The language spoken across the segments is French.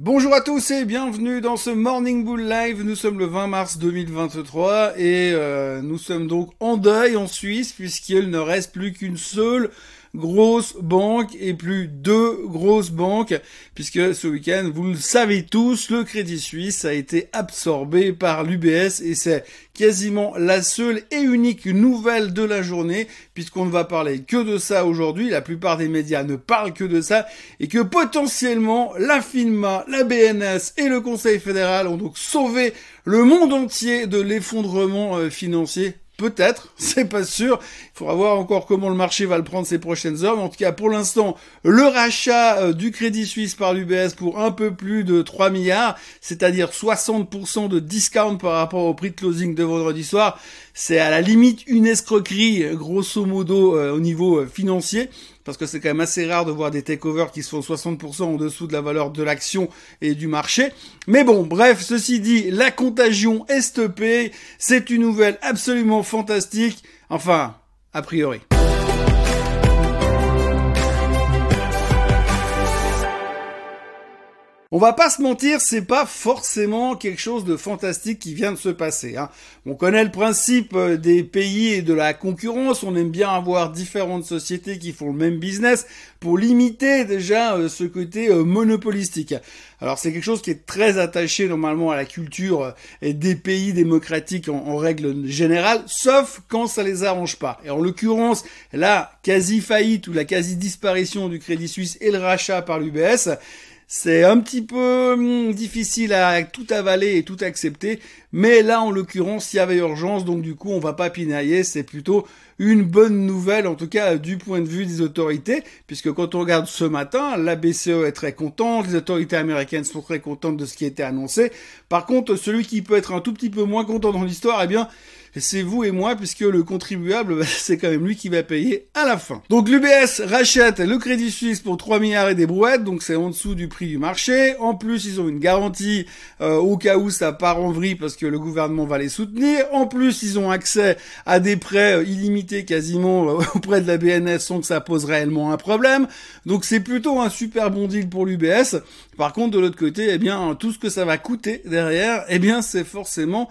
Bonjour à tous et bienvenue dans ce Morning Bull Live. Nous sommes le 20 mars 2023 et euh, nous sommes donc en deuil en Suisse puisqu'il ne reste plus qu'une seule grosses banques et plus deux grosses banques, puisque ce week-end, vous le savez tous, le Crédit Suisse a été absorbé par l'UBS et c'est quasiment la seule et unique nouvelle de la journée, puisqu'on ne va parler que de ça aujourd'hui, la plupart des médias ne parlent que de ça, et que potentiellement la FINMA, la BNS et le Conseil fédéral ont donc sauvé le monde entier de l'effondrement euh, financier Peut-être, c'est pas sûr. Il faudra voir encore comment le marché va le prendre ces prochaines heures. Mais en tout cas, pour l'instant, le rachat euh, du Crédit Suisse par l'UBS pour un peu plus de 3 milliards, c'est-à-dire 60% de discount par rapport au prix de closing de vendredi soir, c'est à la limite une escroquerie, grosso modo, euh, au niveau euh, financier parce que c'est quand même assez rare de voir des takeovers qui se font 60% en dessous de la valeur de l'action et du marché. Mais bon, bref, ceci dit, la contagion est stoppée, c'est une nouvelle absolument fantastique, enfin, a priori. On va pas se mentir, c'est pas forcément quelque chose de fantastique qui vient de se passer. Hein. On connaît le principe euh, des pays et de la concurrence. On aime bien avoir différentes sociétés qui font le même business pour limiter déjà euh, ce côté euh, monopolistique. Alors c'est quelque chose qui est très attaché normalement à la culture des pays démocratiques en, en règle générale, sauf quand ça les arrange pas. Et en l'occurrence, la quasi faillite ou la quasi disparition du Crédit Suisse et le rachat par l'UBS, c'est un petit peu hum, difficile à tout avaler et tout accepter, mais là en l'occurrence il y avait urgence, donc du coup on va pas pinailler, c'est plutôt une bonne nouvelle en tout cas du point de vue des autorités, puisque quand on regarde ce matin, la BCE est très contente, les autorités américaines sont très contentes de ce qui a été annoncé. Par contre, celui qui peut être un tout petit peu moins content dans l'histoire, eh bien c'est vous et moi, puisque le contribuable, c'est quand même lui qui va payer à la fin. Donc l'UBS rachète le Crédit Suisse pour 3 milliards et des brouettes, donc c'est en dessous du prix du marché. En plus, ils ont une garantie euh, au cas où ça part en vrille, parce que le gouvernement va les soutenir. En plus, ils ont accès à des prêts euh, illimités quasiment euh, auprès de la BNS sans que ça pose réellement un problème. Donc c'est plutôt un super bon deal pour l'UBS. Par contre, de l'autre côté, eh bien, tout ce que ça va coûter derrière, eh bien, c'est forcément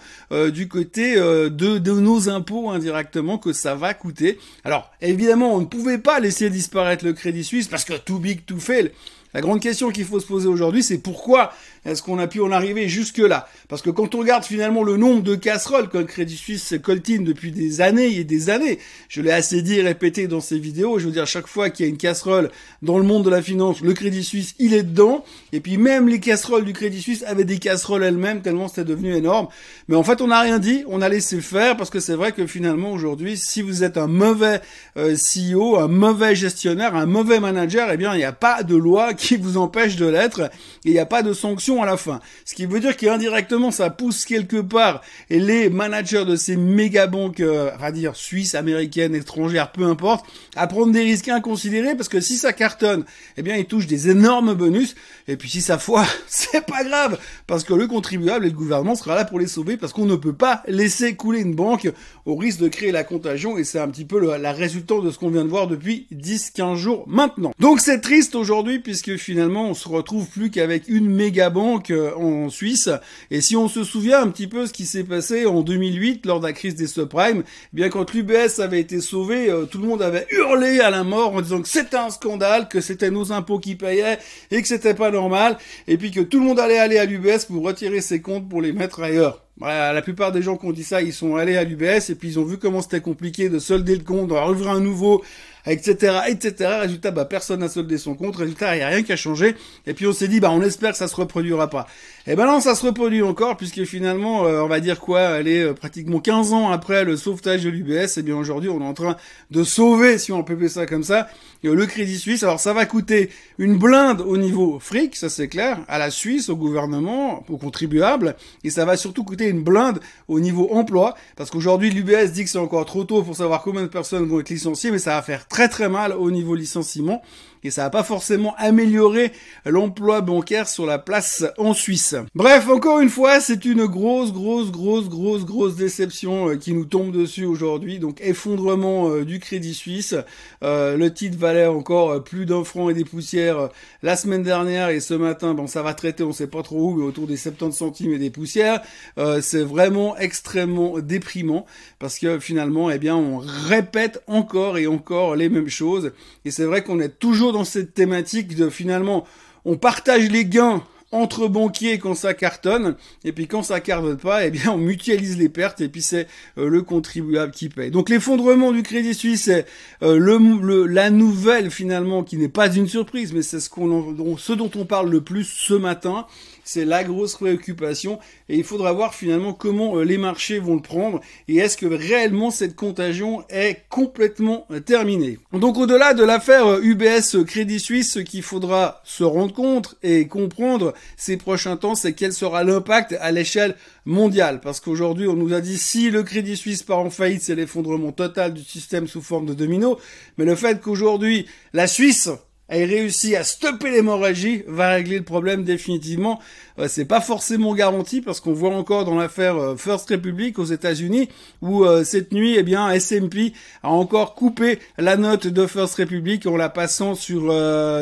du côté de de, nos impôts indirectement que ça va coûter. Alors, évidemment, on ne pouvait pas laisser disparaître le Crédit Suisse parce que too big to fail. La grande question qu'il faut se poser aujourd'hui, c'est pourquoi est-ce qu'on a pu en arriver jusque-là? Parce que quand on regarde finalement le nombre de casseroles que le Crédit Suisse se coltine depuis des années et des années, je l'ai assez dit et répété dans ces vidéos, je veux dire, chaque fois qu'il y a une casserole dans le monde de la finance, le Crédit Suisse, il est dedans. Et puis même les casseroles du Crédit Suisse avaient des casseroles elles-mêmes, tellement c'était devenu énorme. Mais en fait, on n'a rien dit, on a laissé faire, parce que c'est vrai que finalement, aujourd'hui, si vous êtes un mauvais euh, CEO, un mauvais gestionnaire, un mauvais manager, eh bien, il n'y a pas de loi qui vous empêche de l'être, et il n'y a pas de sanction à la fin. Ce qui veut dire qu'indirectement, ça pousse quelque part les managers de ces méga banques, euh, à dire suisses, américaines, étrangères, peu importe, à prendre des risques inconsidérés parce que si ça cartonne, eh bien, ils touchent des énormes bonus. Et puis si ça foire, c'est pas grave parce que le contribuable et le gouvernement sera là pour les sauver parce qu'on ne peut pas laisser couler une banque au risque de créer la contagion et c'est un petit peu la résultante de ce qu'on vient de voir depuis 10-15 jours maintenant. Donc c'est triste aujourd'hui puisque finalement on se retrouve plus qu'avec une méga banque euh, en Suisse. Et si on se souvient un petit peu ce qui s'est passé en 2008 lors de la crise des subprimes, eh bien quand l'UBS avait été sauvé, euh, tout le monde avait hurlé à la mort en disant que c'était un scandale, que c'était nos impôts qui payaient et que c'était pas normal, et puis que tout le monde allait aller à l'UBS pour retirer ses comptes pour les mettre ailleurs. la plupart des gens qui ont dit ça, ils sont allés à l'UBS et puis ils ont vu comment c'était compliqué de solder le compte, de rouvrir un nouveau, etc., etc. Résultat, bah, personne n'a soldé son compte. Résultat, il n'y a rien qui a changé. Et puis on s'est dit, bah, on espère que ça se reproduira pas. Et ben non, ça se reproduit encore, puisque finalement, euh, on va dire quoi, est euh, pratiquement 15 ans après le sauvetage de l'UBS, et bien aujourd'hui, on est en train de sauver, si on peut appeler ça comme ça, le Crédit Suisse. Alors ça va coûter une blinde au niveau fric, ça c'est clair, à la Suisse, au gouvernement, aux contribuables, et ça va surtout coûter une blinde au niveau emploi, parce qu'aujourd'hui, l'UBS dit que c'est encore trop tôt pour savoir combien de personnes vont être licenciées, mais ça va faire très très mal au niveau licenciement. Et ça va pas forcément améliorer l'emploi bancaire sur la place en Suisse. Bref, encore une fois, c'est une grosse, grosse, grosse, grosse, grosse déception euh, qui nous tombe dessus aujourd'hui. Donc effondrement euh, du Crédit Suisse. Euh, le titre valait encore plus d'un franc et des poussières la semaine dernière et ce matin, bon, ça va traiter, on sait pas trop où, mais autour des 70 centimes et des poussières. c'est vraiment extrêmement déprimant parce que finalement, eh bien, on répète encore et encore les mêmes choses. Et c'est vrai qu'on est toujours dans cette thématique de finalement, on partage les gains entre banquiers quand ça cartonne, et puis quand ça cartonne pas, eh bien on mutualise les pertes, et puis c'est euh, le contribuable qui paye. Donc l'effondrement du Crédit Suisse, c'est euh, le, la nouvelle finalement qui n'est pas une surprise, mais c'est ce, ce dont on parle le plus ce matin. C'est la grosse préoccupation et il faudra voir finalement comment euh, les marchés vont le prendre et est-ce que réellement cette contagion est complètement terminée. Donc au-delà de l'affaire UBS Crédit Suisse, ce qu'il faudra se rendre compte et comprendre ces prochains temps, c'est quel sera l'impact à l'échelle mondiale. Parce qu'aujourd'hui, on nous a dit si le Crédit Suisse part en faillite, c'est l'effondrement total du système sous forme de domino. Mais le fait qu'aujourd'hui, la Suisse ait réussi à stopper l'hémorragie va régler le problème définitivement. Euh, c'est pas forcément garanti parce qu'on voit encore dans l'affaire euh, First Republic aux États-Unis où euh, cette nuit, eh bien, S&P a encore coupé la note de First Republic en la passant sur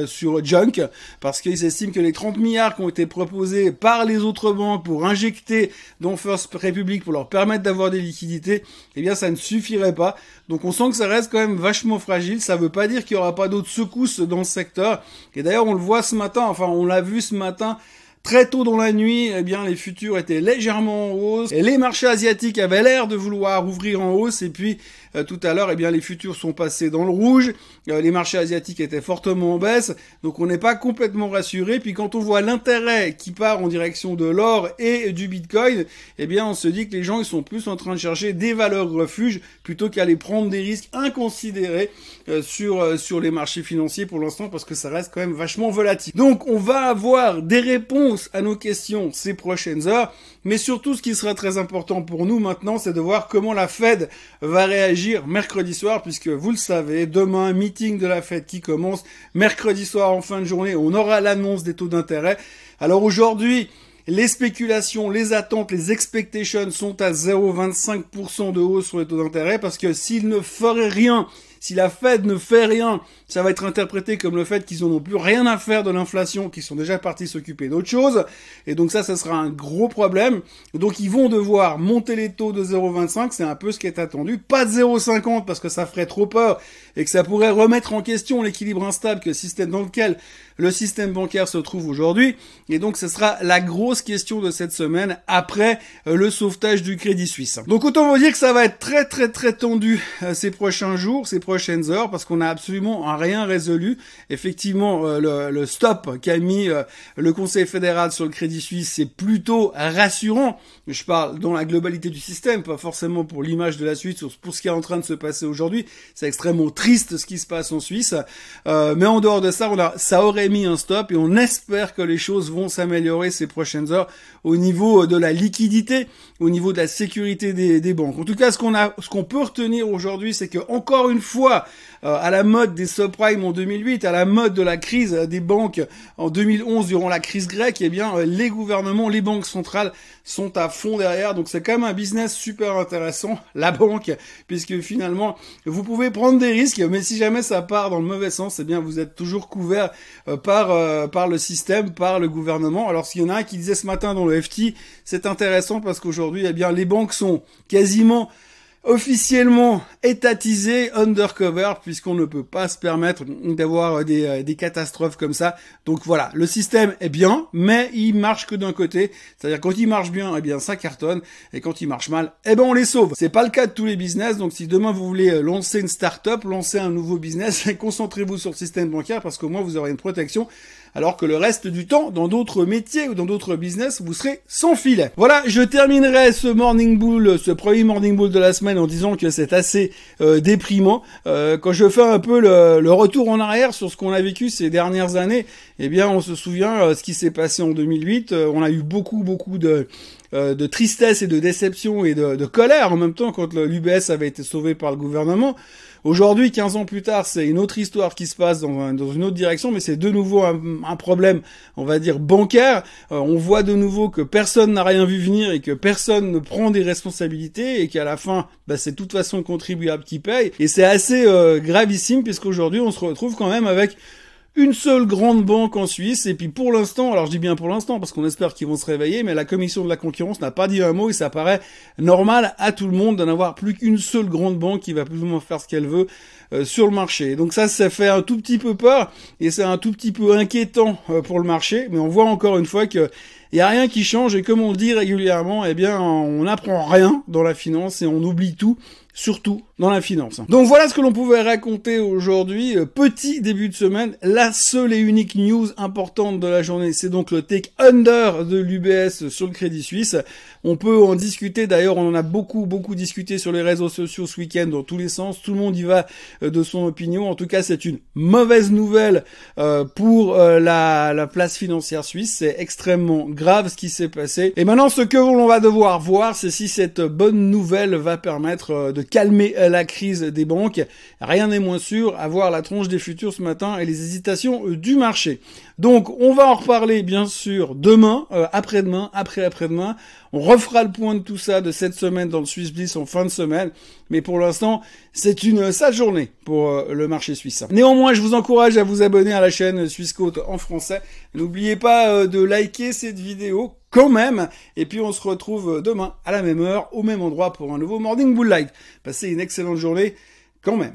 sur junk parce qu'ils estiment que les 30 milliards qui ont été proposés par les autres banques pour injecter dans First Republic pour leur permettre d'avoir des liquidités, eh bien, ça ne suffirait pas. Donc on sent que ça reste quand même vachement fragile. Ça veut pas dire qu'il y aura pas d'autres secousses dans le secteur. Et d'ailleurs, on le voit ce matin. Enfin, on l'a vu ce matin Très tôt dans la nuit, eh bien, les futurs étaient légèrement en hausse. Et les marchés asiatiques avaient l'air de vouloir ouvrir en hausse. Et puis, euh, tout à l'heure, eh bien, les futurs sont passés dans le rouge. Euh, les marchés asiatiques étaient fortement en baisse. Donc, on n'est pas complètement rassuré. Puis, quand on voit l'intérêt qui part en direction de l'or et du bitcoin, eh bien, on se dit que les gens, ils sont plus en train de chercher des valeurs refuges plutôt qu'aller prendre des risques inconsidérés euh, sur, sur les marchés financiers pour l'instant parce que ça reste quand même vachement volatile. Donc, on va avoir des réponses à nos questions ces prochaines heures, mais surtout ce qui sera très important pour nous maintenant, c'est de voir comment la Fed va réagir mercredi soir, puisque vous le savez, demain, meeting de la Fed qui commence, mercredi soir en fin de journée, on aura l'annonce des taux d'intérêt. Alors aujourd'hui, les spéculations, les attentes, les expectations sont à 0,25% de hausse sur les taux d'intérêt parce que s'ils ne feraient rien, si la Fed ne fait rien, ça va être interprété comme le fait qu'ils n'ont plus rien à faire de l'inflation, qu'ils sont déjà partis s'occuper d'autre chose. Et donc ça, ça sera un gros problème. Donc ils vont devoir monter les taux de 0,25, c'est un peu ce qui est attendu. Pas de 0,50 parce que ça ferait trop peur et que ça pourrait remettre en question l'équilibre instable que le système dans lequel le système bancaire se trouve aujourd'hui. Et donc ce sera la grosse question de cette semaine après euh, le sauvetage du Crédit Suisse. Donc autant vous dire que ça va être très très très tendu euh, ces prochains jours, prochaines heures, parce qu'on a absolument rien résolu. Effectivement, euh, le, stop qu'a mis euh, le Conseil fédéral sur le Crédit Suisse, c'est plutôt rassurant. Je parle dans la globalité du système, pas forcément pour l'image de la Suisse, pour ce qui est en train de se passer aujourd'hui. C'est extrêmement triste ce qui se passe en Suisse. Euh, mais en dehors de ça, on a, ça aurait mis un stop et on espère que les choses vont s'améliorer ces prochaines heures au niveau de la liquidité, au niveau de la sécurité des, des banques. En tout cas, ce qu'on a, ce qu'on peut retenir aujourd'hui, c'est que encore une fois, euh, à la mode des subprimes en 2008, à la mode de la crise des banques en 2011 durant la crise grecque, eh bien euh, les gouvernements, les banques centrales sont à fond derrière. Donc c'est quand même un business super intéressant, la banque, puisque finalement vous pouvez prendre des risques, mais si jamais ça part dans le mauvais sens, eh bien vous êtes toujours couvert euh, par par le système, par le gouvernement. Alors s'il y en a un qui disait ce matin dans le FT, c'est intéressant parce qu'aujourd'hui, eh bien les banques sont quasiment officiellement étatisé undercover puisqu'on ne peut pas se permettre d'avoir des, euh, des, catastrophes comme ça. Donc voilà, le système est bien, mais il marche que d'un côté. C'est-à-dire quand il marche bien, eh bien ça cartonne, et quand il marche mal, eh ben on les sauve. C'est pas le cas de tous les business. Donc si demain vous voulez euh, lancer une start-up, lancer un nouveau business, concentrez-vous sur le système bancaire parce qu'au moins vous aurez une protection alors que le reste du temps, dans d'autres métiers ou dans d'autres business, vous serez sans filet. Voilà, je terminerai ce morning bull, ce premier morning bull de la semaine en disant que c'est assez euh, déprimant. Euh, quand je fais un peu le, retour en arrière sur ce qu'on a vécu ces dernières années, eh bien, on se souvient euh, ce qui s'est passé en 2008. on a eu beaucoup, beaucoup de de tristesse et de déception et de, de colère en même temps quand l'UBS avait été sauvé par le gouvernement. Aujourd'hui, 15 ans plus tard, c'est une autre histoire qui se passe dans, dans une autre direction, mais c'est de nouveau un, problème, on va dire, bancaire. Euh, on voit de nouveau que personne n'a rien vu venir et que personne ne prend des responsabilités et qu'à la fin, bah, c'est de toute façon le contribuable qui paye. Et c'est assez euh, gravissime puisqu'aujourd'hui, on se retrouve quand même avec une seule grande banque en Suisse, et puis pour l'instant, alors je dis bien pour l'instant, parce qu'on espère qu'ils vont se réveiller, mais la commission de la concurrence n'a pas dit un mot, et ça paraît normal à tout le monde d'en avoir plus qu'une seule grande banque qui va plus ou moins faire ce qu'elle veut euh, sur le marché. Donc ça, ça fait un tout petit peu peur, et c'est un tout petit peu inquiétant euh, pour le marché, mais on voit encore une fois que il y a rien qui change, et comme on le dit régulièrement, eh bien, on n'apprend rien dans la finance, et on oublie tout, surtout dans la finance. Donc voilà ce que l'on pouvait raconter aujourd'hui. Euh, petit début de semaine, la seule et unique news importante de la journée, c'est donc le take under de l'UBS sur le Crédit Suisse. On peut en discuter, d'ailleurs on en a beaucoup beaucoup discuté sur les réseaux sociaux ce week-end dans tous les sens, tout le monde y va euh, de son opinion. En tout cas c'est une mauvaise nouvelle euh, pour la, la place financière suisse, c'est extrêmement grave ce qui s'est passé. Et maintenant ce que l'on va devoir voir, c'est si cette bonne nouvelle va permettre de calmer la crise des banques. Rien n'est moins sûr à voir la tronche des futurs ce matin et les hésitations euh, du marché. Donc on va en reparler bien sûr demain, euh, après-demain, après-après-demain. On refera le point de tout ça de cette semaine dans le Swiss Bliss en fin de semaine. Mais pour l'instant, c'est une sale journée pour euh, le marché suisse. Néanmoins, je vous encourage à vous abonner à la chaîne Swissquote en français. N'oubliez pas de liker cette vidéo quand même. Et puis on se retrouve demain à la même heure, au même endroit pour un nouveau Morning Bull Light. Passez une excellente journée quand même.